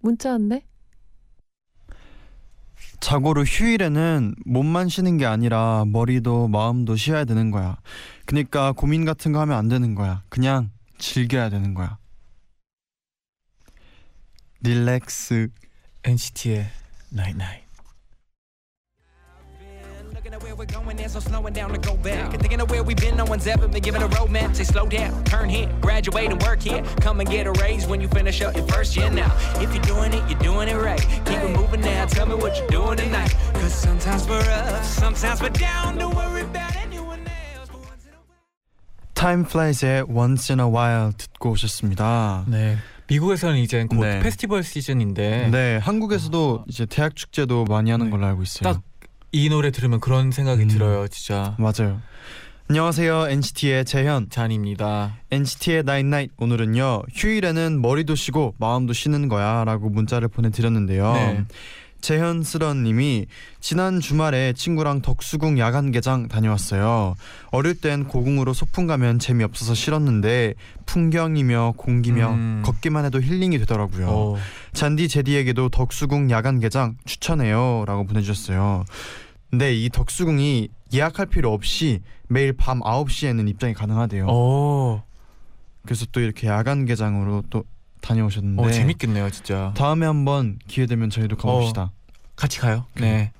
문자 왔네. 자고로 휴일에는 몸만 쉬는 게 아니라 머리도 마음도 쉬어야 되는 거야. 그러니까 고민 같은 거 하면 안 되는 거야. 그냥 즐겨야 되는 거야. 릴렉스. NCT의 Night Night. Looking at where we're going, there's no slowing down to go back. Thinking of where we've been, no one's ever been given a roadmap. Say slow down, turn here, graduate and work here. Come and get a raise when you finish up your first year now. If you're doing it, you're doing it right. Keep it moving now, tell me what you're doing tonight. Cause sometimes we're up, sometimes we're down. Don't worry about anyone else. Time Flies의 Once in a While 듣고 오셨습니다. 네. 미국에서는 이제 곧 네. 페스티벌 시즌인데 네, 한국에서도 이제 대학 축제도 많이 하는 네. 걸로 알고 있어요. 딱 이 노래 들으면 그런 생각이 음. 들어요, 진짜. 맞아요. 안녕하세요, NCT의 재현. 잔입니다. NCT의 Night 오늘은요 휴일에는 머리도 쉬고 마음도 쉬는 거야라고 문자를 보내 드렸는데요. 네. 재현스런님이 지난 주말에 친구랑 덕수궁 야간 개장 다녀왔어요. 어릴 땐 고궁으로 소풍 가면 재미없어서 싫었는데 풍경이며 공기며 음. 걷기만 해도 힐링이 되더라고요. 어, 잔디 제디에게도 덕수궁 야간 개장 추천해요라고 보내주셨어요. 근데 이 덕수궁이 예약할 필요 없이 매일 밤 9시에는 입장이 가능하대요. 어, 그래서 또 이렇게 야간 개장으로 또 다녀오셨는데 어, 재밌겠네요, 진짜. 다음에 한번 기회 되면 저희도 가봅시다. 같이 가요. 네.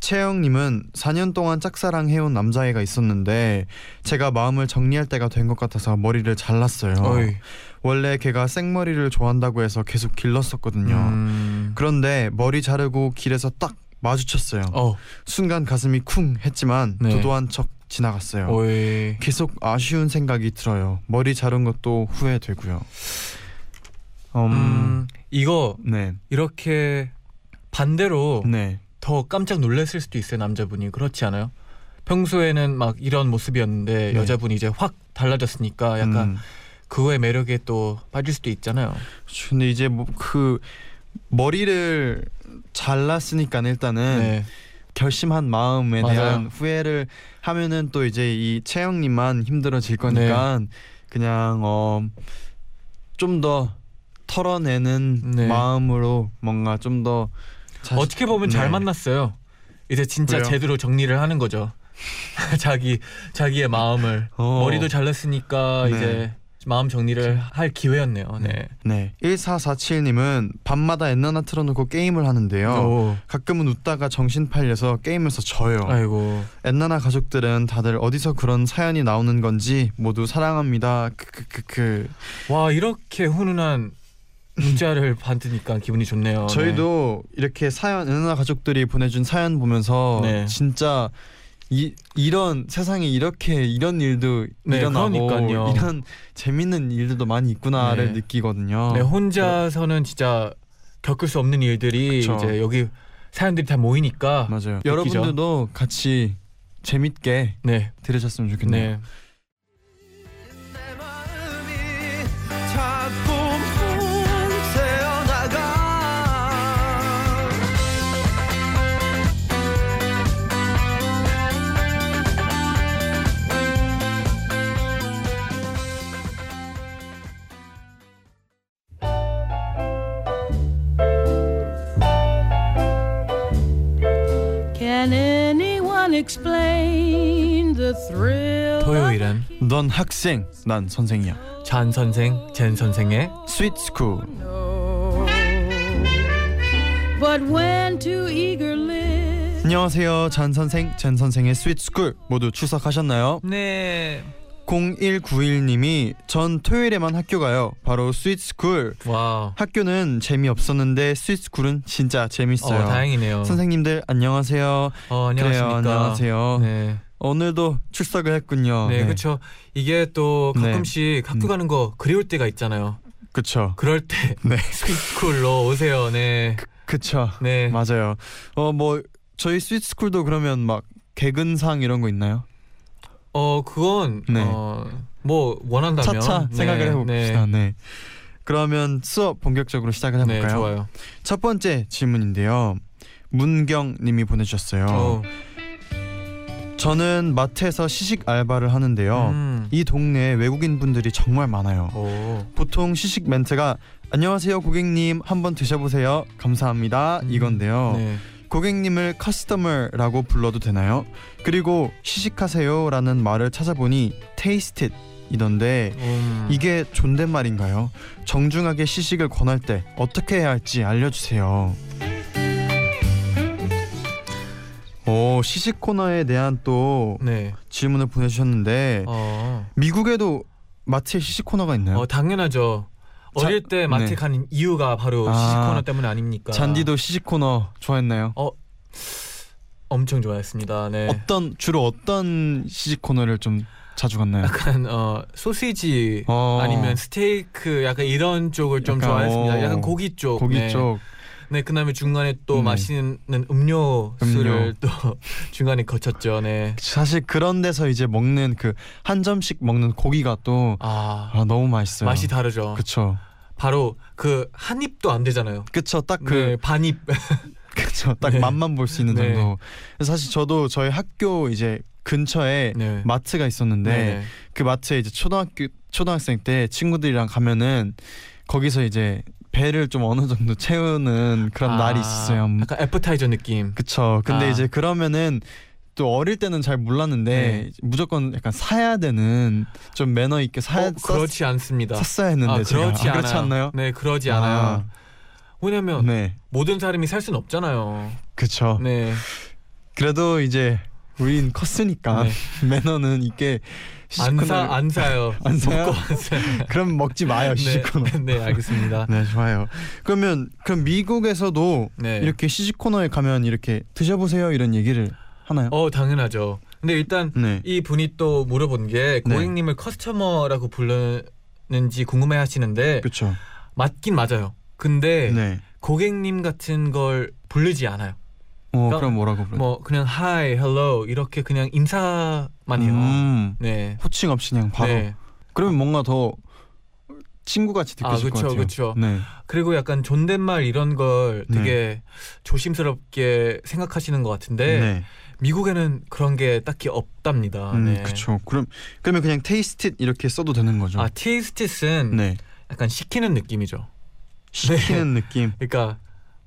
채영님은 4년 동안 짝사랑 해온 남자애가 있었는데 제가 마음을 정리할 때가 된 것 같아서 머리를 잘랐어요. 어이. 원래 걔가 생머리를 좋아한다고 해서 계속 길렀었거든요. 음. 그런데 머리 자르고 길에서 딱 마주쳤어요. 어, 순간 가슴이 쿵 했지만 네. 도도한 척 지나갔어요. 어이. 계속 아쉬운 생각이 들어요. 머리 자른 것도 후회되고요. 음, 음, 이거 네, 이렇게 반대로 네, 더 깜짝 놀랐을 수도 있어요 남자분이 그렇지 않아요? 평소에는 막 이런 모습이었는데 네. 여자분이 이제 확 달라졌으니까 약간 음. 그거의 매력에 또 빠질 수도 있잖아요. 근데 이제 뭐 그 머리를 잘랐으니까 일단은 네. 결심한 마음에 맞아요. 대한 후회를 하면은 또 이제 이 채영님만 힘들어질 거니까 그냥 어 좀 더 털어내는 네. 마음으로 뭔가 좀 더 어떻게 보면 잘 네. 만났어요. 이제 진짜 왜요? 제대로 정리를 하는 거죠. 자기 자기의 마음을 어. 머리도 잘랐으니까 네. 이제 마음 정리를 할 기회였네요. 네. 네 1447님은 밤마다 엔나나 틀어놓고 게임을 하는데요 오. 가끔은 웃다가 정신 팔려서 게임에서 져요 아이고. 엔나나 가족들은 다들 어디서 그런 사연이 나오는 건지 모두 사랑합니다 크크크크 와 이렇게 훈훈한 문자를 받으니까 기분이 좋네요. 저희도 이렇게 사연 엔나나 가족들이 보내준 사연 보면서 네. 진짜 이, 이런 세상에 이렇게 이런 일도 네, 일어나고 그러니까요. 이런 재밌는 일들도 많이 있구나를 네. 느끼거든요. 네, 혼자서는 진짜 겪을 수 없는 일들이 그쵸. 이제 여기 사연들이 다 모이니까 맞아요. 느끼죠. 여러분들도 같이 재밌게 네, 들으셨으면 좋겠네요. 토요일은 넌 학생, 난 선생이야. 쟌 선생, 잰 선생의 sweet school. No. But when two eager lips 안녕하세요. 쟌 선생, 잰 선생의 sweet school 모두 출석하셨나요? 네. 0191님이 전 토요일에만 학교 가요. 바로 sweet school. 와. 학교는 재미없었는데 sweet school은 진짜 어, 재밌어요. 다행이네요. 선생님들 안녕하세요. 어, 안녕하십니까. 그래요, 안녕하세요. 네. 오늘도 출석을 했군요. 네, 그렇죠. 이게 또 네. 가끔씩 학교 음. 가는 거 그리울 때가 있잖아요. 그쵸. 그럴 때 네. 스쿨로 오세요. 네. 그쵸. 네. 맞아요. 어 뭐 저희 스위트스쿨도 그러면 막 개근상 이런 거 있나요? 어 그건 네. 어 뭐 원한다면 차차 네, 생각을 해봅시다. 네. 네. 그러면 수업 본격적으로 시작을 네, 해볼까요? 좋아요. 첫 번째 질문인데요. 문경님이 보내주셨어요. 어. 저는 마트에서 시식 알바를 하는데요. 음. 이 동네에 외국인 분들이 정말 많아요. 오. 보통 시식 멘트가 안녕하세요 고객님 한번 드셔보세요 감사합니다 음. 이건데요. 네. 고객님을 커스터머라고 불러도 되나요? 그리고 시식하세요라는 말을 찾아보니 it 이던데 음. 이게 존댓말인가요? 정중하게 시식을 권할 때 어떻게 해야 할지 알려주세요. 오 시식 코너에 대한 또 네. 질문을 보내주셨는데 어. 미국에도 마트에 시식 코너가 있나요? 어 당연하죠. 자- 어릴 때 마트 네. 가는 이유가 바로 아. 시식 코너 때문 아닙니까? 잔디도 시식 코너 좋아했나요? 엄청 좋아했습니다. 네. 어떤 주로 어떤 시식 코너를 좀 자주 갔나요? 약간 어 소시지 어, 아니면 스테이크 약간 이런 쪽을 좀 약간, 좋아했습니다. 어, 약간 고기 쪽. 고기 네. 쪽 네, 그다음에 중간에 또 네. 맛있는 음료수를 또 중간에 거쳤죠. 네. 사실 그런 데서 이제 먹는 그 한 점씩 먹는 고기가 또 아, 아, 너무 맛있어요. 맛이 다르죠. 그쵸. 바로 그 한 입도 안 되잖아요. 그쵸. 딱그 네, 반입. 그쵸. 딱 네. 맛만 볼 수 있는 네. 정도. 사실 저도 저희 학교 이제 근처에 네. 마트가 있었는데 네. 그 마트에 이제 초등학교 초등학생 때 친구들이랑 가면은 거기서 이제 배를 좀 어느 정도 채우는 그런 아, 날이 있었어요. 약간 애프타이저 느낌. 그쵸. 근데 아. 이제 그러면은 또 어릴 때는 잘 몰랐는데 네. 무조건 약간 사야 되는 좀 매너 있게 사야 어, 그렇지 않습니다. 샀어야 했는데 아, 그렇지 아, 않아요. 그렇지 않나요? 네, 그러지 아, 않아요. 왜냐면 네, 모든 사람이 살순 없잖아요. 그쵸. 네. 그래도 이제 우린 컸으니까 네. 매너는 안 시식코너를- 사안 사요. 안 사요? 안 사요. 그럼 먹지 마요 시식코너. 네, 네, 알겠습니다. 네, 좋아요. 그러면 그럼 미국에서도 네. 이렇게 시식 코너에 가면 이렇게 드셔보세요 이런 얘기를 하나요? 어, 당연하죠. 근데 일단 네. 이 분이 또 물어본 게 네. 고객님을 커스터머라고 부르는지 궁금해 하시는데 그렇죠. 맞긴 맞아요. 근데 네. 고객님 같은 걸 부르지 않아요. 어, 그러니까 그럼 뭐라고 부르? 뭐 그냥 hi, hello 이렇게 그냥 인사만 해요. 음, 네. 호칭 없이 그냥 바로. 네. 그러면 뭔가 더 친구같이 아, 느껴질 그쵸, 것 같아요. 그쵸. 네. 그리고 약간 존댓말 이런 걸 되게 조심스럽게 생각하시는 것 같은데 네. 미국에는 그런 게 딱히 없답니다. 음, 네. 그렇죠. 그럼 그러면 그냥 테이스트 이렇게 써도 되는 거죠. 아 테이스티스는 네. 약간 시키는 느낌이죠. 시키는 느낌. 그러니까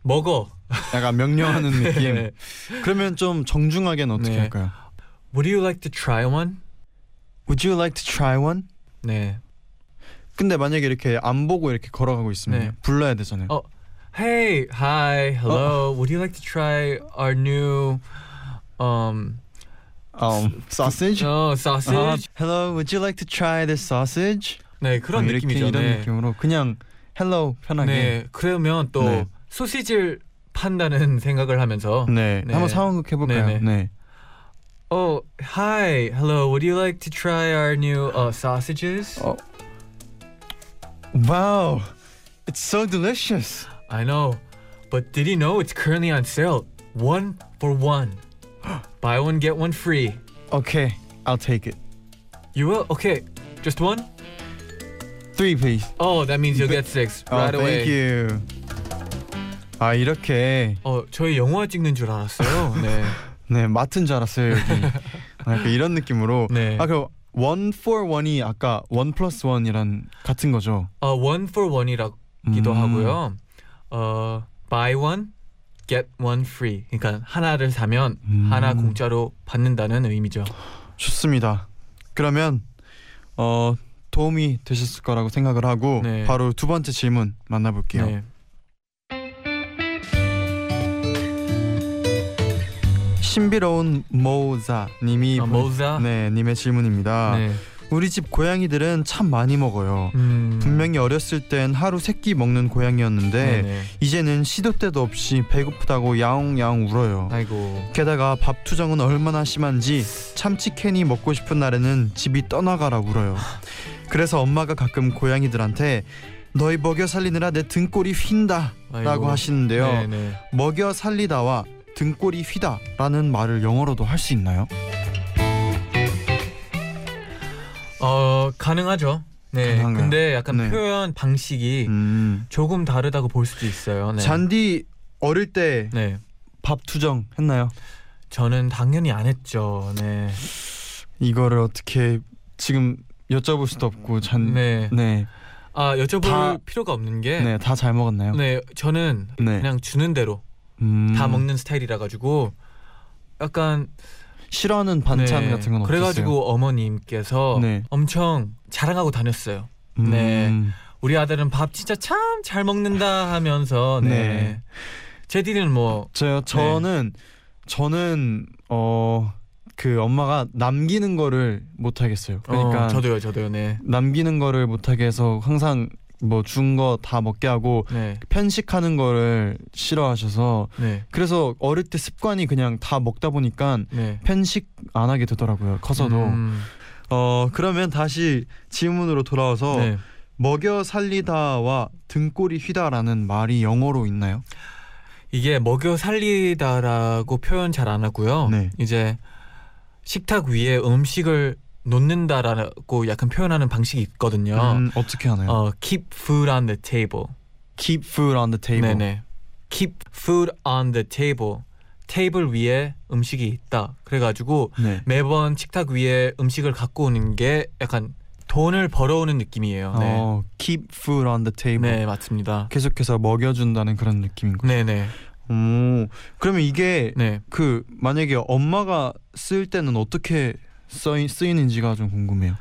먹어. 약간 명령하는 느낌. 네. 그러면 좀 정중하게는 어떻게 네. 할까요? Would you like to try one? Would you like to try one? 네. 근데 만약에 이렇게 안 보고 이렇게 걸어가고 있으면 네. 불러야 되잖아요. 어. Hey, hi, hello. Would you like to try our new um Um, sausage? 어, 아, sausage? hello, would you like to try this sausage? 네, 그런 어, 느낌이죠. 이런 네. 느낌으로 그냥 hello 편하게. 네, 그러면 또 네. 소시지를 판다는 생각을 하면서 네. 네. 한번 상황극 해볼까요? 네, 네. 네. Oh, hi, hello. Would you like to try our new uh, sausages? 어. Wow, it's so delicious. I know, but did you know it's currently on sale? One for one. Buy one get one free. Okay, I'll take it. You will? Okay, just one. Three, please. Oh, that means you'll get six Oh, right thank away. you. 아 이렇게 어, 저희 영화 찍는 줄 알았어요. 네, 네 맡은 줄 알았어요 여기. 아, 약간 이런 느낌으로. 네. 아그 one for one이 아까 one plus one이란 같은 거죠. 어, one for one이라기도 음. 하고요. 어, buy one get one free. 그러니까 하나를 사면 음. 하나 공짜로 받는다는 의미죠. 좋습니다. 그러면 어 도움이 되셨을 거라고 생각을 하고 네. 바로 두 번째 질문 만나볼게요. 네. 신비로운 모자님이 아, 모자. 네 님의 질문입니다. 네. 우리 집 고양이들은 참 많이 먹어요. 음. 분명히 어렸을 땐 하루 세 끼 먹는 고양이였는데 네네. 이제는 시도 때도 없이 배고프다고 야옹야옹 울어요. 아이고. 게다가 밥 투정은 얼마나 심한지 참치 캔이 먹고 싶은 날에는 집이 떠나가라 울어요. 그래서 엄마가 가끔 고양이들한테 너희 먹여 살리느라 내 등골이 휜다라고. 하시는데요. 네네. 먹여 살리다와 등골이 휘다라는 말을 영어로도 할 수 있나요? 어 가능하죠. 네. 가능한가요? 근데 약간 네. 표현 방식이 음. 조금 다르다고 볼 수도 있어요. 네. 잔디 어릴 때 네. 밥 투정 했나요? 저는 당연히 안 했죠. 네. 이거를 어떻게 지금 여쭤볼 수도 없고 잔 네. 네. 아 여쭤볼 다- 필요가 없는 게 네, 다 잘 먹었나요? 네, 저는 네. 그냥 주는 대로 음. 다 먹는 스타일이라 가지고 약간 싫어하는 반찬 네, 같은 건 없었어요. 그래가지고 어머님께서 네. 엄청 자랑하고 다녔어요. 음. 네. 우리 아들은 밥 진짜 참 잘 먹는다 하면서 네. 네. 제디는 뭐저 저는 저는 어 그 엄마가 남기는 거를 못 하겠어요. 그러니까 어, 저도요, 저도요, 네, 남기는 거를 못 하게 해서 항상 뭐 준 거 다 먹게 하고 네, 편식하는 거를 싫어하셔서 네, 그래서 어릴 때 습관이 그냥 다 먹다 보니까 네. 편식 안 하게 되더라고요. 커서도. 음, 어 그러면 다시 질문으로 돌아와서 네. 먹여 살리다와 등골이 휘다라는 말이 영어로 있나요? 이게 먹여 살리다라고 표현 잘 안 하고요. 네. 이제 식탁 위에 음식을 놓는다라고 약간 표현하는 방식이 있거든요. 음, 어떻게 하나요? 어, keep food on the table. Keep food on the table. 네네. Keep food on the table. 테이블 위에 음식이 있다. 그래가지고 네. 매번 식탁 위에 음식을 갖고 오는 게 약간 돈을 벌어오는 느낌이에요. 네, 어, keep food on the table. 네 맞습니다. 계속해서 먹여준다는 그런 느낌인 거죠. 네네. 오, 그러면 이게 네. 그 만약에 엄마가 쓸 때는 어떻게 쓰이, 쓰이는지가 좀 궁금해요.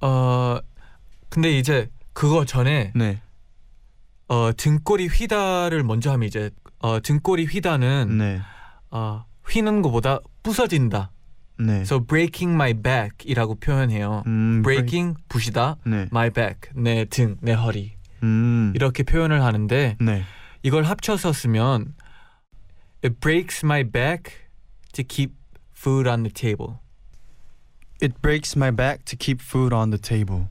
어 근데 이제 그거 전에 네, 어 등골이 휘다를 먼저 하면 이제 어 등골이 휘다는 네, 어 휘는 것보다 부서진다. 네. So breaking my back이라고 표현해요. 음, breaking 부시다. 네, my back 내 등, 내 허리 음, 이렇게 표현을 하는데 네, 이걸 합쳐서 쓰면 It breaks my back to keep food on the table. It breaks my back to keep food on the table.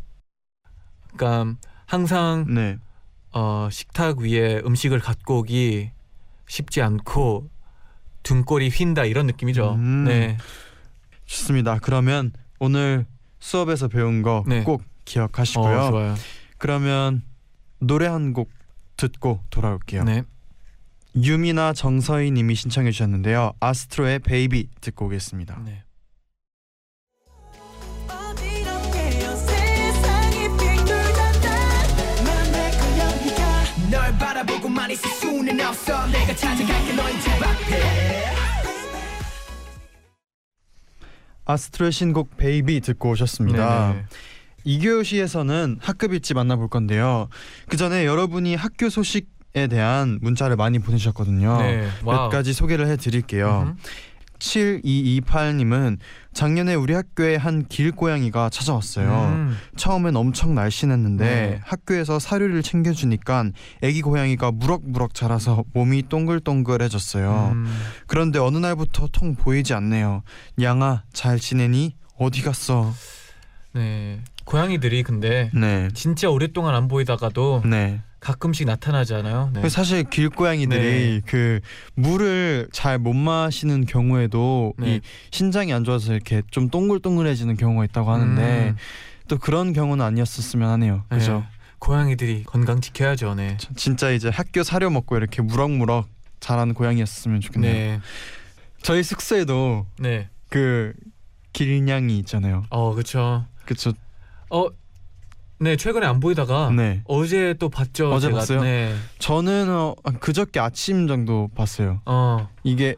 그러니까 항상 네, 어, 식탁 위에 음식을 갖고 오기 쉽지 않고 등골이 휜다 이런 느낌이죠. 음. 네, 좋습니다. 그러면 오늘 수업에서 배운 거꼭 네. 기억하시고요. 어, 좋아요. 그러면 노래 한 곡 듣고 돌아올게요. 네, 유미나 정서희 님이 신청해 주셨는데요. 아스트로의 베이비 듣고 오겠습니다. 네. 널 바라보고만 있을 수는 없어 내가 찾아갈게 너의 집 앞에 아스트로의 신곡 베이비 듣고 오셨습니다. 네, 이교시에서는 학급 일지 만나볼 건데요. 그 전에 여러분이 학교 소식에 대한 문자를 많이 보내주셨거든요. 네. 몇. 가지 소개를 해드릴게요. 음흠. 7228님은 작년에 우리 학교에 한 길고양이가 찾아왔어요. 음. 처음엔 엄청 날씬했는데 네. 학교에서 사료를 챙겨주니까 애기 고양이가 무럭무럭 자라서 몸이 동글동글해졌어요. 음. 그런데 어느 날부터 통 보이지 않네요. 양아 잘 지내니? 어디 갔어? 네. 고양이들이 근데 네. 진짜 오랫동안 안 보이다가도 네. 가끔씩 나타나잖아요. 네. 사실 길고양이들이 네. 그 물을 잘 못 마시는 경우에도 네. 이 신장이 안 좋아서 이렇게 좀 동글동글해지는 경우가 있다고 하는데 음. 또 그런 경우는 아니었었으면 하네요. 네. 그죠? 고양이들이 건강 지켜야죠. 네. 저- 진짜 이제 학교 사료 먹고 이렇게 무럭무럭 자라는 고양이였으면 좋겠네요. 네. 저희 숙소에도 네. 그 길냥이 있잖아요. 어, 그렇죠. 그쵸? 어, 네 최근에 안 보이다가 네. 어제 또 봤죠. 어제 제가. 봤어요? 네. 저는 어, 그저께 아침 정도 봤어요. 어, 이게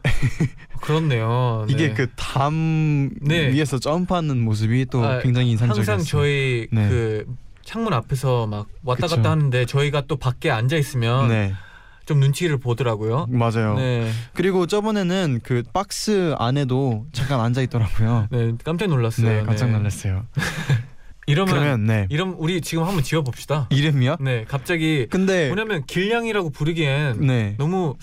그렇네요. 이게 네. 그담 네. 위에서 점프하는 모습이 또 아, 굉장히 인상적이었어요. 항상 저희 네. 그 창문 앞에서 막 왔다 그쵸. 갔다 하는데 저희가 또 밖에 앉아 있으면 네좀 눈치를 보더라고요. 맞아요. 네. 그리고 저번에는 그 박스 안에도 잠깐 앉아 있더라고요. 네, 깜짝 놀랐어요. 네, 깜짝 놀랐어요. 이러면 그러면 네 이럼 우리 지금 한번 지어 봅시다. 이름이요? 네, 갑자기 근데 뭐냐면 길냥이라고 부르기엔 네 너무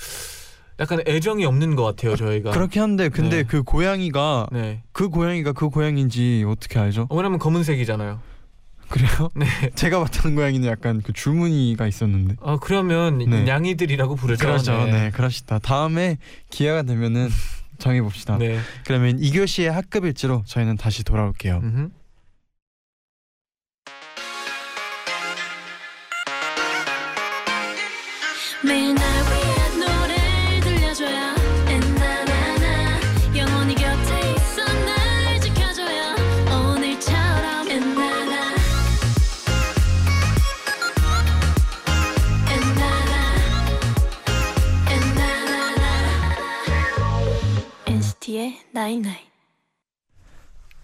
약간 애정이 없는 것 같아요, 저희가. 그렇게 한데 근데 네. 그 고양이가 네. 그 고양이가 그 고양인지 어떻게 알죠? 어, 왜냐면 검은색이잖아요. 그래요? 네. 제가 봤던 고양이는 약간 그 줄무늬가 있었는데. 아 그러면 네. 양이들이라고 부르죠. 그렇죠. 네. 그러시다. 다음에 기회가 되면은 정해 봅시다. 네. 그러면 2교시의 학급 일지로 저희는 다시 돌아올게요. 음흠. night night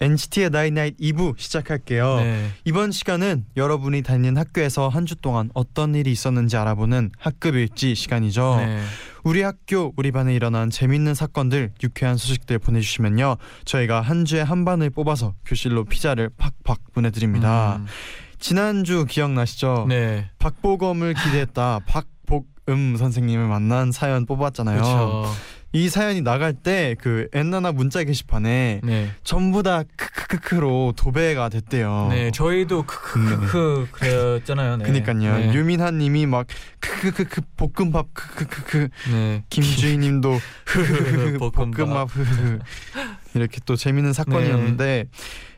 NCT의 night night 2부 시작할게요. 네. 이번 시간은 여러분이 다니는 학교에서 한 주 동안 어떤 일이 있었는지 알아보는 학급 일지 시간이죠. 네. 우리 학교 우리 반에 일어난 재밌는 사건들 유쾌한 소식들 보내주시면요 저희가 한 주에 한 반을 뽑아서 교실로 피자를 팍팍 보내드립니다 음. 지난주 기억나시죠 네. 박보검을 기대했다 박복음 선생님을 만난 사연 뽑았잖아요 그렇죠. 이 사연이 나갈 때 그 엔나나 문자 게시판에 네. 전부 다 크크크크로 도배가 됐대요 네. 저희도 크크크크 그랬잖아요. 네. 그니까요 네. 유민하님이 막 크크크크 볶음밥 크크크크 네. 김주희님도 볶음밥. 이렇게 또 재밌는 사건이었는데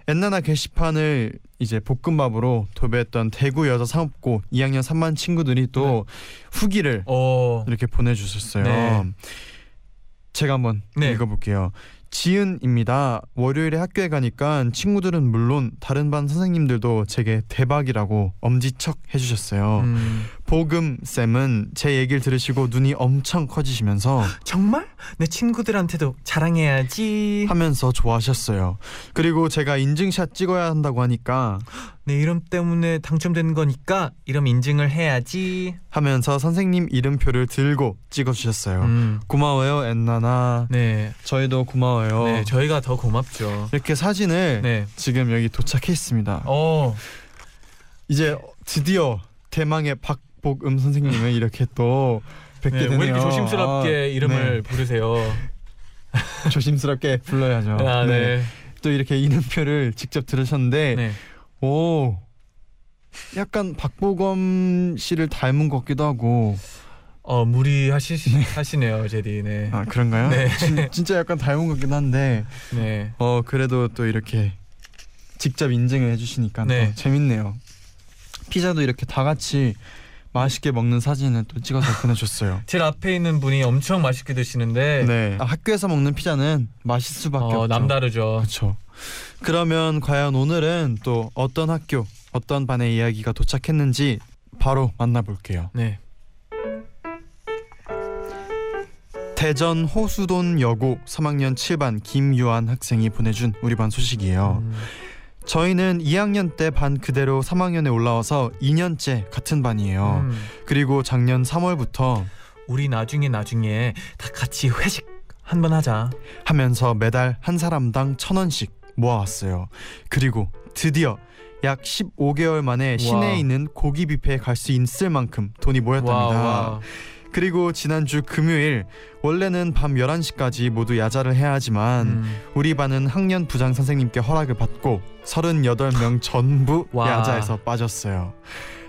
엔나나 게시판을 이제 볶음밥으로 도배했던 대구 여자 상업고 2학년 3반 친구들이 또 후기를 어. 이렇게 보내주셨어요. 네. 제가 한번 네. 읽어볼게요. 지은입니다. 월요일에 학교에 가니까 친구들은 물론 다른 반 선생님들도 제게 대박이라고 엄지척 해주셨어요. 음. 보금 쌤은 제 얘기를 들으시고 눈이 엄청 커지시면서 정말 내 친구들한테도 자랑해야지. 하면서 좋아하셨어요. 그리고 제가 인증샷 찍어야 한다고 하니까 내 이름 때문에 당첨된 거니까 이름 인증을 해야지. 하면서 선생님 이름표를 들고 찍어주셨어요. 음. 고마워요 엔나나. 네. 저희도 고마워요. 네. 저희가 더 고맙죠. 이렇게 사진을 네. 지금 여기 도착했습니다. 어. 이제 드디어 대망의 박 복음 선생님을 이렇게 또 뵙게 네, 되네요. 왜 이렇게 조심스럽게 아, 이름을 부르세요? 네. 조심스럽게 불러야죠. 아, 네. 또 이렇게 이름표를 직접 들으셨는데 네. 오 약간 박보검 씨를 닮은 것 같기도 하고 어 무리하시 하시네요, 제디. 네. 아 그런가요? 네. 진, 진짜 약간 닮은 것 같긴 한데 네. 어 그래도 또 이렇게 직접 인증을 해주시니까 네. 또 재밌네요. 피자도 이렇게 다 같이 맛있게 먹는 사진을 또 찍어서 보내줬어요. 제일 앞에 있는 분이 엄청 맛있게 드시는데 네. 아, 학교에서 먹는 피자는 맛있을 수밖에 어, 없죠. 남다르죠. 그렇죠. 그러면 과연 오늘은 또 어떤 학교, 어떤 반의 이야기가 도착했는지 바로 만나볼게요. 네. 대전 호수돈 여고 3학년 7반 김유한 학생이 보내준 우리 반 소식이에요. 음, 저희는 2학년 때 반 그대로 3학년에 올라와서 2년째 같은 반이에요. 음, 그리고 작년 3월부터 우리 나중에 나중에 다 같이 회식 한번 하자. 하면서 매달 한 사람당 천 원씩 모아왔어요. 그리고 드디어 약 15개월 만에 시내에 와. 있는 고기 뷔페에 갈 수 있을 만큼 돈이 모였답니다. 와, 와. 그리고 지난주 금요일 원래는 밤 11시까지 모두 야자를 해야 하지만 음, 우리 반은 학년 부장 선생님께 허락을 받고 38명 전부 와. 야자에서 빠졌어요.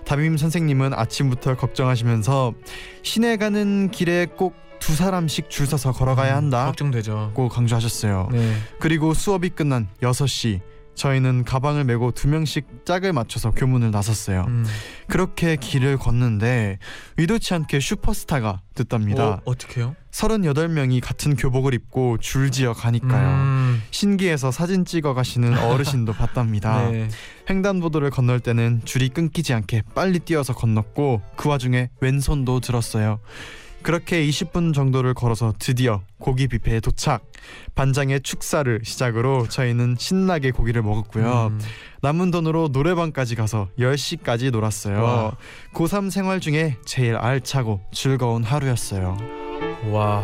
담임 선생님은 아침부터 걱정하시면서 시내 가는 길에 꼭 두 사람씩 줄 서서 걸어가야 한다. 걱정되죠. 고 강조하셨어요. 네. 그리고 수업이 끝난 6시 저희는 가방을 메고 두 명씩 짝을 맞춰서 교문을 나섰어요. 음. 그렇게 길을 걷는데 의도치 않게 슈퍼스타가 듣답니다. 어, 어떻게요? 38명이 같은 교복을 입고 줄지어 가니까요. 음, 신기해서 사진 찍어 가시는 어르신도 봤답니다. 네. 횡단보도를 건널 때는 줄이 끊기지 않게 빨리 뛰어서 건넜고 그 와중에 왼손도 들었어요. 그렇게 20분 정도를 걸어서 드디어 고기 뷔페에 도착. 반장의 축사를 시작으로 저희는 신나게 고기를 먹었고요. 음, 남은 돈으로 노래방까지 가서 10시까지 놀았어요. 와. 고3 생활 중에 제일 알차고 즐거운 하루였어요. 와.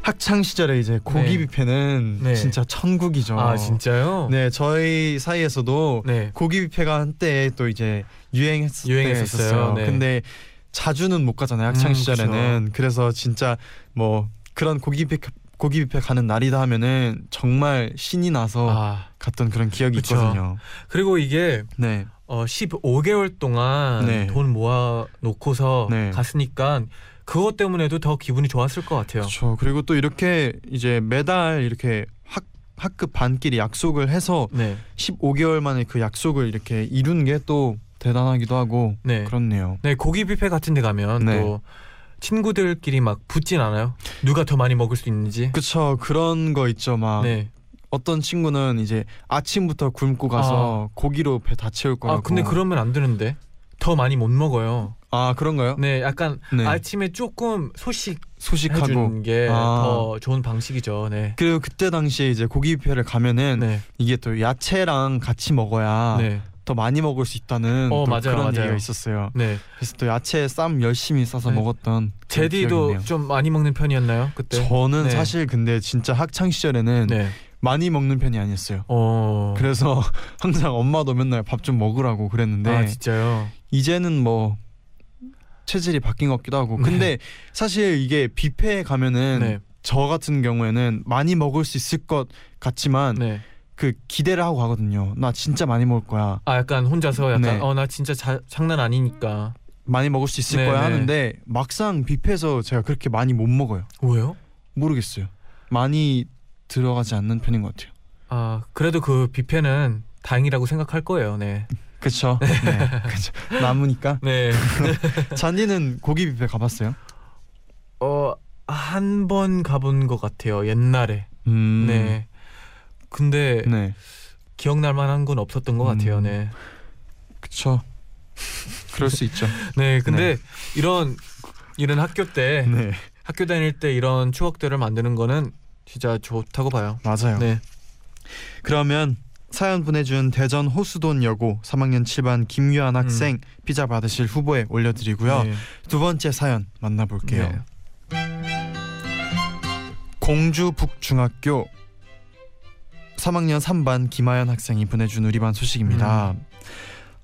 학창 시절에 이제 고기 네. 뷔페는 네. 진짜 천국이죠. 아 진짜요? 네, 저희 사이에서도 네. 고기 뷔페가 한때 또 이제 유행했을 유행했었어요. 때였어요. 네. 근데 자주는 못 가잖아요. 학창 음, 시절에는. 그래서 진짜 뭐 그런 고기 뷔페 고기 뷔페 가는 날이다 하면은 정말 신이 나서 아 갔던 그런 기억이 그쵸. 있거든요. 그리고 이게 네. 어 15개월 동안 네. 돈 모아 놓고서 네. 갔으니까 그것 때문에도 더 기분이 좋았을 것 같아요. 그렇죠. 그리고 또 이렇게 이제 매달 이렇게 학 학급 반끼리 약속을 해서 네, 15개월 만에 그 약속을 이렇게 이룬 게또 대단하기도 하고 네, 그렇네요. 네 고기 뷔페 같은데 가면 네. 또 친구들끼리 막 붙진 않아요. 누가 더 많이 먹을 수 있는지. 그쵸 그런 거 있죠 막 네. 어떤 친구는 이제 아침부터 굶고 가서 고기로 배 다 채울 거라고 아 근데 그러면 안 되는데 더 많이 못 먹어요. 아 그런가요? 네, 약간 네. 아침에 조금 소식 소식하고 해주는 게더 아. 좋은 방식이죠. 네. 그리고 그때 당시에 이제 고기 뷔페를 가면은 네. 이게 또 야채랑 같이 먹어야 네. 더 많이 먹을 수 있다는 어, 또 맞아요, 그런 맞아요. 얘기가 있었어요. 네. 그래서 또 야채 쌈 열심히 싸서 네. 먹었던 제디도. 좀 많이 먹는 편이었나요? 그때? 저는 네. 사실 근데 진짜 학창 시절에는 네. 많이 먹는 편이 아니었어요. 어. 그래서 항상 엄마도 맨날 밥 좀 먹으라고 그랬는데 아, 진짜요? 이제는 뭐 체질이 바뀐 것 같기도 하고 네. 근데 사실 이게 뷔페에 가면은 네. 저 같은 경우에는 많이 먹을 수 있을 것 같지만 네. 그 기대를 하고 가거든요. 나 진짜 많이 먹을 거야. 아, 약간 혼자서 약간 네. 어나 진짜 자, 장난 아니니까. 많이 먹을 수 있을 네, 거야 네. 하는데 막상 뷔페에서 제가 그렇게 많이 못 먹어요. 왜요? 모르겠어요. 많이 들어가지 않는 편인 것 같아요. 아, 그래도 그 뷔페는 다행이라고 생각할 거예요. 네. 그렇죠. 네. 그쵸. 남으니까. 네. 잔디는 고기 뷔페 가봤어요? 어, 한 번 가본 것 같아요. 옛날에. 음. 네. 근데 네. 기억날 만한 건 없었던 것 음. 같아요. 네. 그쵸. 그럴 수 있죠. 네, 근데 이런 이런 학교 때 네. 학교 다닐 때 이런 추억들을 만드는 거는 진짜 좋다고 봐요. 맞아요. 네. 그러면 사연 보내준 대전 호수돈 여고 3학년 7반 김유한 학생 피자 받으실 후보에 올려드리고요. 네. 두 번째 사연 만나볼게요. 네. 공주 북중학교 3학년 3반 김하연 학생이 보내준 우리 반 소식입니다. 음.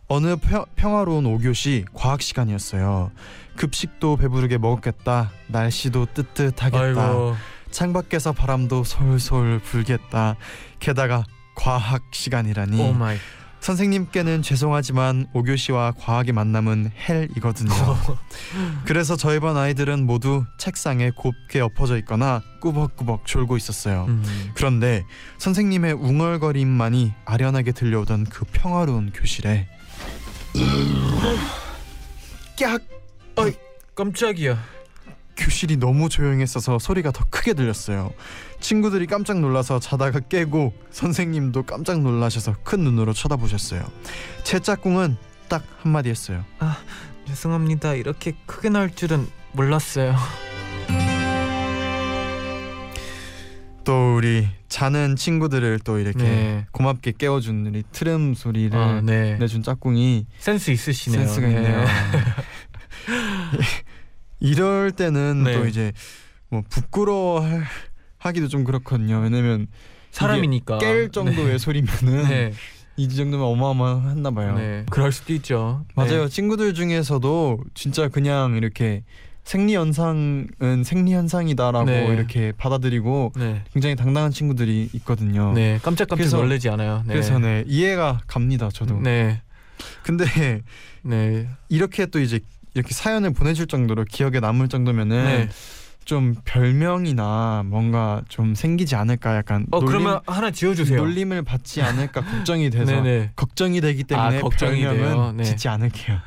어느 평, 평화로운 5교시 과학 시간이었어요. 급식도 배부르게 먹었겠다. 날씨도 뜨뜻하겠다. 아이고. 창밖에서 바람도 솔솔 불겠다. 게다가 과학 시간이라니. 선생님께는 죄송하지만 5교시와 과학의 만남은 헬이거든요. 그래서 저희 반 아이들은 모두 책상에 곱게 엎어져 있거나 꾸벅꾸벅 졸고 있었어요. 음. 그런데 선생님의 웅얼거림만이 아련하게 들려오던 그 평화로운 교실에 깍 깜짝이야. 교실이 너무 조용했어서 소리가 더 크게 들렸어요. 친구들이 깜짝 놀라서 자다가 깨고 선생님도 깜짝 놀라셔서 큰 눈으로 쳐다보셨어요. 제 짝꿍은 딱 한마디 했어요. 죄송합니다. 이렇게 크게 나올 줄은 몰랐어요. 또 우리 자는 친구들을 또 이렇게 네. 고맙게 깨워준 우리 트름 소리를 아, 네. 내준 짝꿍이 센스 있으시네요. 센스가 네. 있네요. 이럴 때는 네. 또 이제 뭐 부끄러워 하기도 좀 그렇거든요. 왜냐면 사람이니까. 깰 정도의 소리면은 네. 이 정도면 어마어마했나 봐요. 네. 그럴 수도 있죠. 맞아요. 네. 친구들 중에서도 진짜 그냥 이렇게 생리 현상은 생리 현상이다라고 네. 이렇게 받아들이고 네. 굉장히 당당한 친구들이 있거든요. 네. 깜짝깜짝 그래서- 놀라지 않아요. 네. 그래서 네 이해가 갑니다. 저도. 네. 근데 네. 이렇게 또 이제 이렇게 사연을 보내줄 정도로 기억에 남을 정도면은 네. 좀 별명이나 뭔가 좀 생기지 않을까 약간 어 놀림, 그러면 하나 지어 주세요. 놀림을 받지 않을까 걱정이 돼서 네네. 걱정이 되기 때문에 아, 걱정이 별명은. 네. 짓지 않을게요.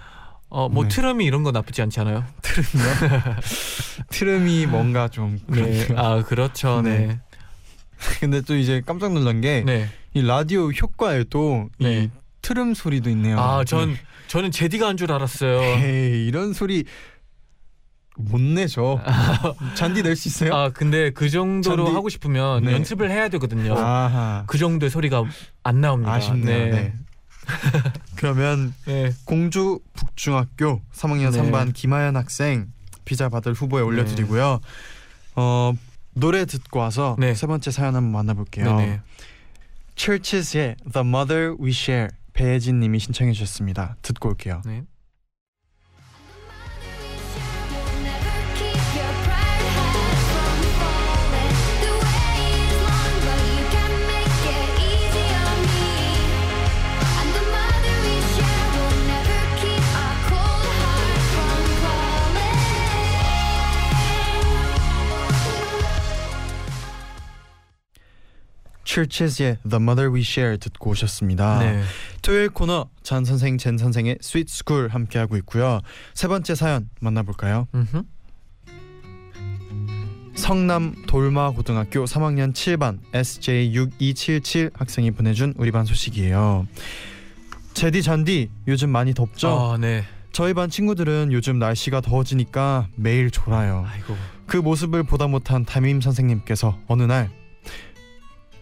어뭐 네. 트럼이 이런 거 나쁘지 않지 않아요? 트름이 뭔가 좀 네. 아 그렇죠. 네. 네. 근데 또 이제 깜짝 놀란 게이 네. 라디오 효과에도 이 네. 트름 소리도 있네요. 아전 저는 제디가 한 줄 알았어요. 에이, 이런 소리 못 내죠. 잔디 낼 수 있어요? 아 근데 그 정도로 잔디- 하고 싶으면 네. 연습을 해야 되거든요. 아하. 그 정도의 소리가 안 나옵니다. 아쉽네요. 네. 그러면 네. 공주 북중학교 3학년 네. 3반 김하연 학생 비자 받을 후보에 올려드리고요. 어 노래 듣고 와서 네. 세 번째 사연 한번 만나볼게요. 네네. Churches의 The Mother We Share 배혜진님이 신청해 주셨습니다. 듣고 올게요. CHVRCHES의 The Mother We Share 듣고 오셨습니다. 네. 토요일 코너 쟌 선생 잰 선생의 sweet school 함께 하고 있고요. 세 번째 사연 만나볼까요? 음흠. 성남 돌마 고등학교 3학년 7반 SJ6277 학생이 보내준 우리 반 소식이에요. 잰디 쟌디 요즘 많이 덥죠? 아, 네. 저희 반 친구들은 요즘 날씨가 더워지니까 매일 졸아요. 아이고. 그 모습을 보다 못한 담임 선생님께서 어느 날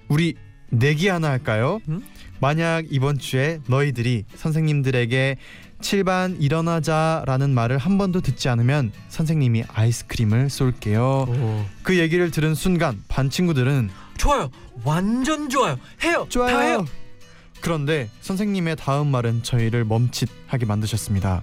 우리 내기 하나 할까요? 음? 만약 이번 주에 너희들이 선생님들에게 7반 일어나자라는 말을 한 번도 듣지 않으면 선생님이 아이스크림을 쏠게요. 오. 그 얘기를 들은 순간 반 친구들은 좋아요. 완전 좋아요. 해요. 다 해요. 그런데 선생님의 다음 말은 저희를 멈칫하게 만드셨습니다.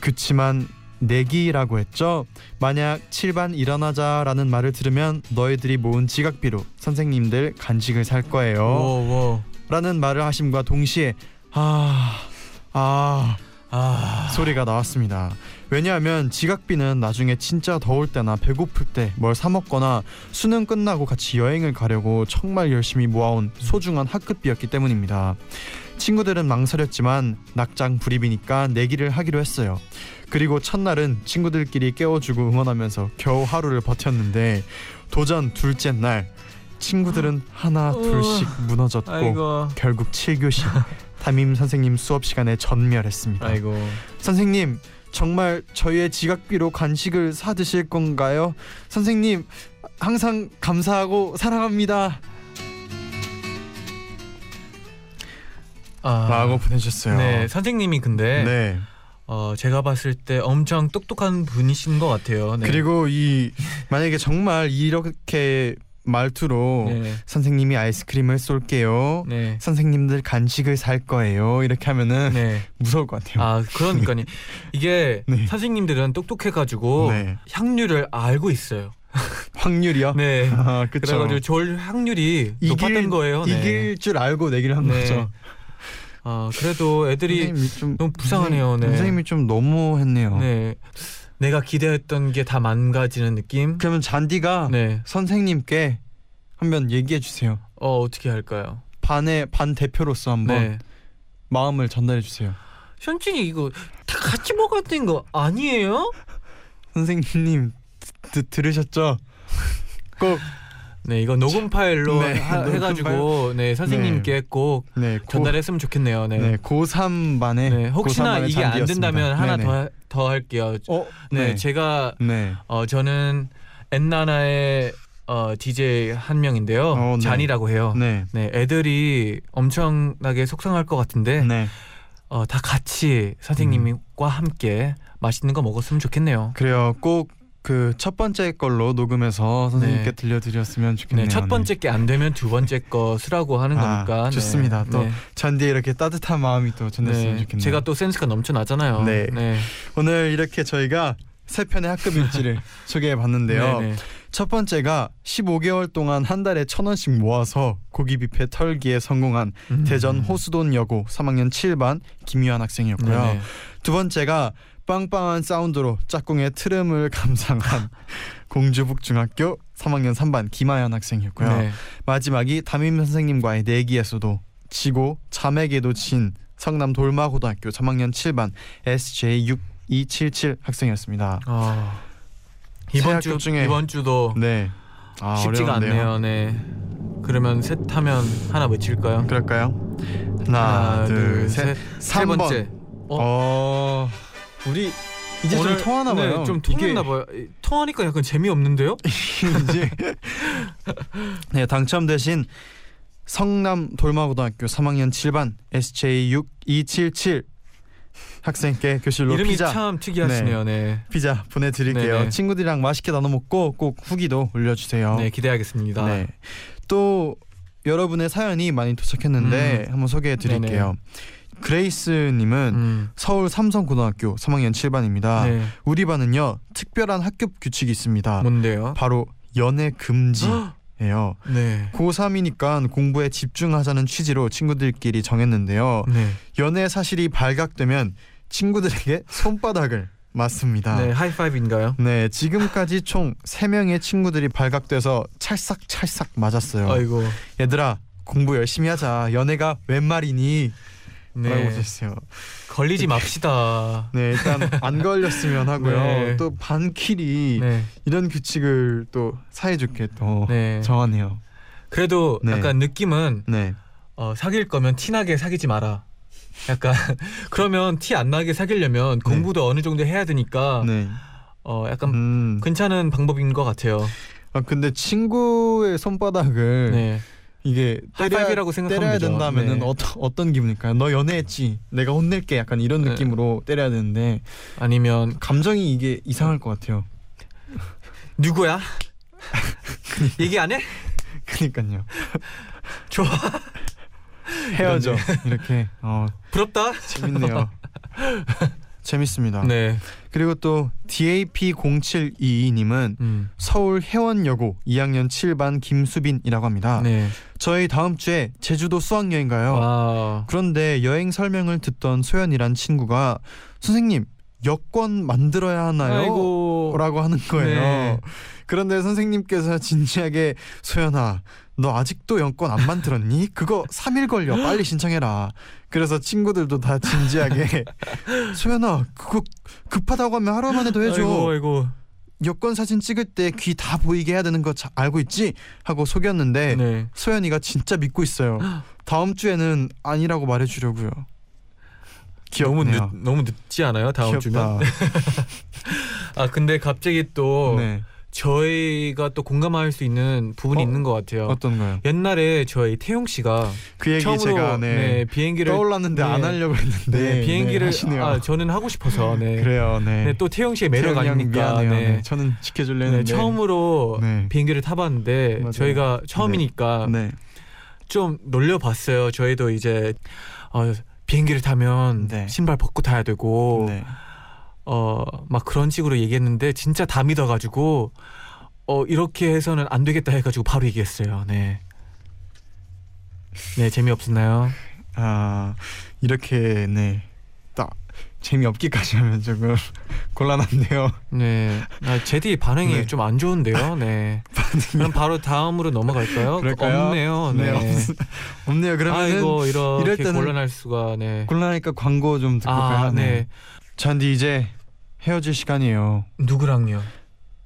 그치만 내기라고 했죠. 만약 7반 일어나자라는 말을 들으면 너희들이 모은 지각비로 선생님들 간식을 살 거예요. 오, 오. 라는 말을 하심과 동시에 아, 아 아. 소리가 나왔습니다. 왜냐하면 지각비는 나중에 진짜 더울 때나 배고플 때 뭘 사 먹거나 수능 끝나고 같이 여행을 가려고 정말 열심히 모아온 소중한 학급비였기 때문입니다. 친구들은 망설였지만 낙장 불입이니까 내기를 하기로 했어요. 그리고 첫날은 친구들끼리 깨워주고 응원하면서 겨우 하루를 버텼는데 도전 둘째 날 친구들은 하나 둘씩 무너졌고 아이고. 결국 7교시 담임 선생님 수업 시간에 전멸했습니다. 아이고. 선생님 정말 저희의 지각비로 간식을 사 드실 건가요? 선생님 항상 감사하고 사랑합니다. 아. 라고 보내주셨어요. 네, 선생님이 근데 네. 어, 제가 봤을 때 엄청 똑똑한 분이신 것 같아요. 네. 그리고 이 만약에 정말 이렇게 말투로 네. 선생님이 아이스크림을 쏠게요. 네. 선생님들 간식을 살 거예요. 이렇게 하면은 네. 무서울 것 같아요. 아, 그러니까요. 이게 네. 선생님들은 똑똑해가지고 네. 확률을 알고 있어요. 확률이요? 네. 아. 그래가지고 졸 확률이 높았던 거예요. 네. 이길 줄 알고 내기를 한 네. 거죠. 아, 그래도 애들이 좀 너무 불쌍하네요. 네. 선생님이 좀 너무했네요. 네. 내가 기대했던 게 다 망가지는 느낌. 그러면 잔디가 네. 선생님께 한번 얘기해 주세요. 어 어떻게 할까요? 반의 반 대표로서 한번 네. 마음을 전달해 주세요. 현진이 이거 다 같이 되는 거 아니에요? 선생님 드, 들으셨죠? 꼭 네, 이거 녹음 파일로 네, 하- 녹음 해가지고 네 선생님께 꼭 네, 고, 전달했으면 좋겠네요. 네. 네, 고3 반에 네, 혹시나 이게 안 된다면 하나 더 더 할게요. 어, 네, 네. 제가 네. 어 저는 엔나나의 어 DJ 한 명인데요. 어, 네. 잔이라고 해요. 네. 네, 애들이 엄청나게 속상할 것 같은데 네. 어, 다 같이 선생님과 함께 맛있는 거 먹었으면 좋겠네요. 그래요. 꼭 그 첫 번째 걸로 녹음해서 선생님께 네. 들려드렸으면 좋겠네요. 네, 첫 번째 게 안 되면 두 번째 거 쓰라고 하는 아, 거니까. 네. 좋습니다. 또 네. 잔디에 이렇게 따뜻한 마음이 또 전했으면 네, 좋겠네요. 제가 또 센스가 넘쳐나잖아요. 네. 네. 오늘 이렇게 저희가 세 편의 학급 일지를 소개해 봤는데요. 첫 번째가 15개월 동안 한 달에 천 원씩 모아서 고기 뷔페 털기에 성공한 음. 대전 호수돈 여고 3학년 7반 김유한 학생이었고요. 네, 네. 두 번째가 빵빵한 사운드로 짝꿍의 트름을 감상한 공주북중학교 3학년 3반 김하연 학생이었고요. 네. 마지막이 담임 선생님과의 내기에서도 지고 자맥에도 진 성남 돌마고등학교 3학년 7반 SJ6277 학생이었습니다. 아, 세 이번 주 중에- 이번 주도 네. 아, 쉽지가 어려운데요. 않네요. 네. 그러면 셋 하면 하나 외칠까요? 그럴까요? 하나, 둘, 셋. 세 3번. 번째. 어. 우리 이제 오늘- 좀 통하나 봐요. 네, 좀 통했나 봐요. 이- 통하니까 약간 재미없는데요? 이게 네, 당첨되신 성남 돌마고등학교 3학년 7반 SJ6277 학생께 교실로 이름이 피자 참 특이하시네요. 네. 피자 보내드릴게요. 네네. 친구들이랑 맛있게 나눠 먹고 꼭 후기도 올려주세요. 네, 기대하겠습니다. 네. 또 여러분의 사연이 많이 도착했는데 한번 소개해드릴게요. 그레이스님은 음. 서울 삼성고등학교 3학년 7반입니다. 네. 우리 반은요 특별한 학급 규칙이 있습니다. 뭔데요? 바로 연애 금지 예요. 네. 고3이니까 공부에 집중하자는 취지로 친구들끼리 정했는데요. 네. 연애 사실이 발각되면 친구들에게 손바닥을 맞습니다. 네, 하이파이브인가요? 네, 지금까지 총 3명의 친구들이 발각돼서 찰싹찰싹 맞았어요. 아이고. 얘들아, 공부 열심히 하자. 연애가 웬 말이니? 라고 네. 하셨어요. 걸리지 맙시다. 네, 일단 안 걸렸으면 하고요. 네. 또 반킬이 네. 이런 규칙을 또 사이좋게 또 네. 정하네요. 그래도 네. 약간 느낌은 네. 어, 사귈 거면 티나게 사귀지 마라. 약간 그러면 티 안 나게 사귀려면 공부도 어느 정도 해야 되니까 네. 어 약간 음. 괜찮은 방법인 것 같아요. 아 근데 친구의 손바닥을 네. 이게 하이파이브라고 생각하면 때려야 되죠. 된다면은 네. 어떤 어떤 기분일까요? 너 연애했지? 내가 혼낼게. 약간 이런 네. 느낌으로 때려야 되는데 아니면 감정이 이게 이상할 것 같아요. 누구야? 얘기 안 해? 그니까요. 좋아. 헤어져. 이렇게 어 부럽다. 재밌네요. 재밌습니다. 네. 그리고 또 DAP0722님은 음. 서울 해원여고 2학년 7반 김수빈이라고 합니다. 네. 저희 다음 주에 제주도 수학여행 가요. 와. 그런데 여행 설명을 듣던 소연이란 친구가 선생님 여권 만들어야 하나요? 아이고. 라고 하는 거예요. 네. 그런데 선생님께서 진지하게 소연아 너 아직도 여권 안 만들었니? 그거 3일 걸려 빨리 신청해라. 그래서 친구들도 다 진지하게 소연아 그거 급하다고 하면 하루 만에도 해줘. 아이고 아이고. 여권 사진 찍을 때 귀 다 보이게 해야 되는 거 자- 알고 있지? 하고 속였는데 네. 소연이가 진짜 믿고 있어요. 다음 주에는 아니라고 말해주려고요. 너무 귀엽네요. 늦 너무 늦지 않아요? 다음 주면? 귀엽다. 아 근데 갑자기 또 네. 저희가 또 공감할 수 있는 부분이 어, 있는 것 같아요. 어떤 거요? 옛날에 저희 태용 씨가 그 얘기 처음으로 제가 네, 네, 비행기를 떠올랐는데 네. 안 하려고 했는데 네, 비행기를 하시네요. 아, 저는 하고 싶어서 네. 그래요. 네. 네, 또 태용 씨의 매력 아닙니까? 네. 네. 저는 지켜줄래 네, 했는데 처음으로 네. 비행기를 타봤는데 맞아요. 저희가 처음이니까 네. 좀 놀려봤어요. 저희도 이제 어, 비행기를 타면 네. 신발 벗고 타야 되고 네. 어 막 그런 식으로 얘기했는데 진짜 다 믿어가지고 어 이렇게 해서는 안 되겠다 해가지고 바로 얘기했어요. 네. 네 재미없었나요? 아 이렇게 네. 딱 재미없기까지 하면 조금 곤란한데요. 네. 아, 제디 반응이 네. 좀안 좋은데요. 네. 그럼 바로 다음으로 넘어갈까요? 그럴까요? 없네요. 네. 없, 없네요. 그러면은 아이고 이렇게 곤란할 수가. 네. 곤란하니까 광고 좀 듣고 아, 가요. 네. 잔디 이제 헤어질 시간이에요. 누구랑요?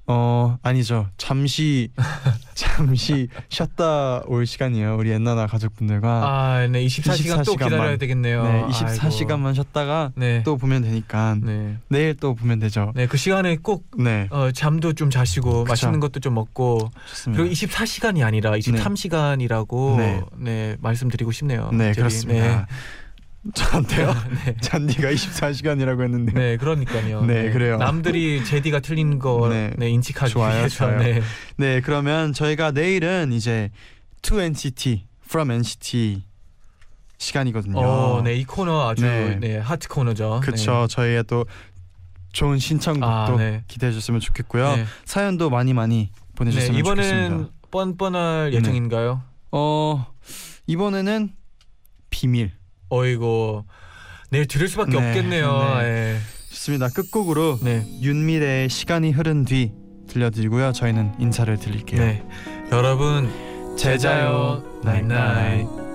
어 아니죠. 잠시 잠시 쉬었다 올 시간이에요. 우리 옛나나 가족분들과 아, 네. 24시간 또 24시간만. 기다려야 되겠네요. 네 아이고. 24시간만 쉬었다가 네. 또 보면 되니까 네. 내일 또 보면 되죠. 네, 그 시간에 꼭 네 어, 잠도 좀 자시고 그쵸. 맛있는 것도 좀 먹고 좋습니다. 그리고 24시간이 아니라 23시간이라고 네. 네. 말씀드리고 싶네요. 네 제디. 그렇습니다. 저한테요? 네. 잔디가 24시간이라고 했는데 네, 그러니까요. 네, 그래요. 남들이 제디가 틀린 거 네. 네. 인식하기 좋아요, 위해서 좋아요. 네. 네 그러면 저희가 내일은 이제 To NCT From NCT 시간이거든요. 어, 네, 이 코너 아주 네. 네, 하트 코너죠. 그쵸 저희의 또 좋은 신청곡도 아, 네. 기대해 주셨으면 네. 좋겠고요. 네. 사연도 많이 많이 네, 보내주셨으면 이번엔 좋겠습니다. 뻔뻔할 네. 예정인가요? 어 이번에는 비밀 어이고 내일 들을 수밖에 네, 없겠네요. 네. 좋습니다. 끝곡으로 네. 윤미래의 시간이 흐른 뒤 들려드리고요. 저희는 인사를 드릴게요. 네. 여러분 제자요. 나잇나잇.